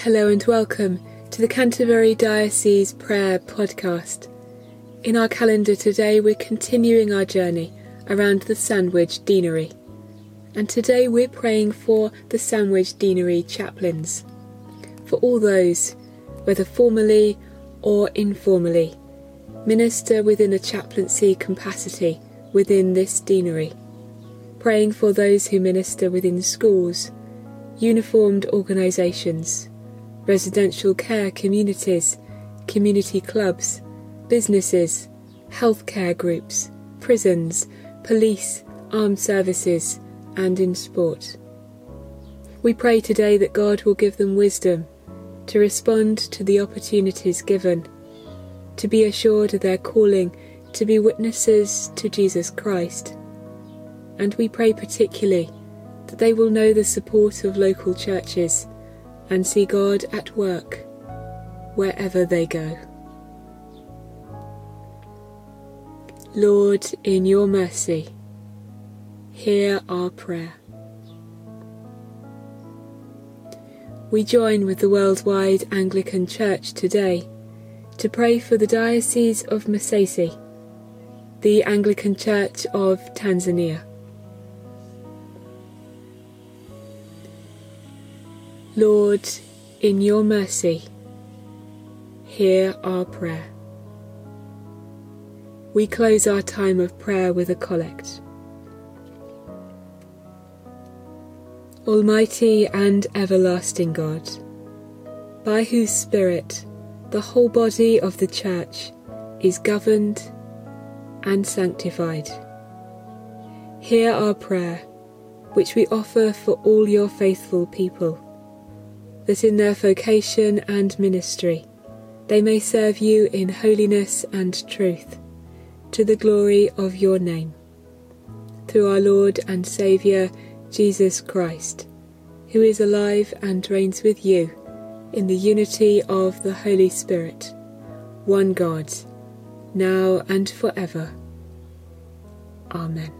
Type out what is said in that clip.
Hello and welcome to the Canterbury Diocese Prayer Podcast. In our calendar today, we're continuing our journey around the Sandwich Deanery. And today we're praying for the Sandwich Deanery chaplains, for all those, whether formally or informally, minister within a chaplaincy capacity within this deanery. Praying for those who minister within schools, uniformed organisations, residential care communities, community clubs, businesses, healthcare groups, prisons, police, armed services, and in sport. We pray today that God will give them wisdom to respond to the opportunities given, to be assured of their calling to be witnesses to Jesus Christ. And we pray particularly that they will know the support of local churches and see God at work wherever they go. Lord, in your mercy, hear our prayer. We join with the worldwide Anglican Church today to pray for the Diocese of Masasi, the Anglican Church of Tanzania. Lord, in your mercy, hear our prayer. We close our time of prayer with a collect. Almighty and everlasting God, by whose Spirit the whole body of the Church is governed and sanctified. Hear our prayer, which we offer for all your faithful people that in their vocation and ministry they may serve you in holiness and truth, to the glory of your name. Through our Lord and Saviour, Jesus Christ, who is alive and reigns with you in the unity of the Holy Spirit, one God, now and forever. Amen.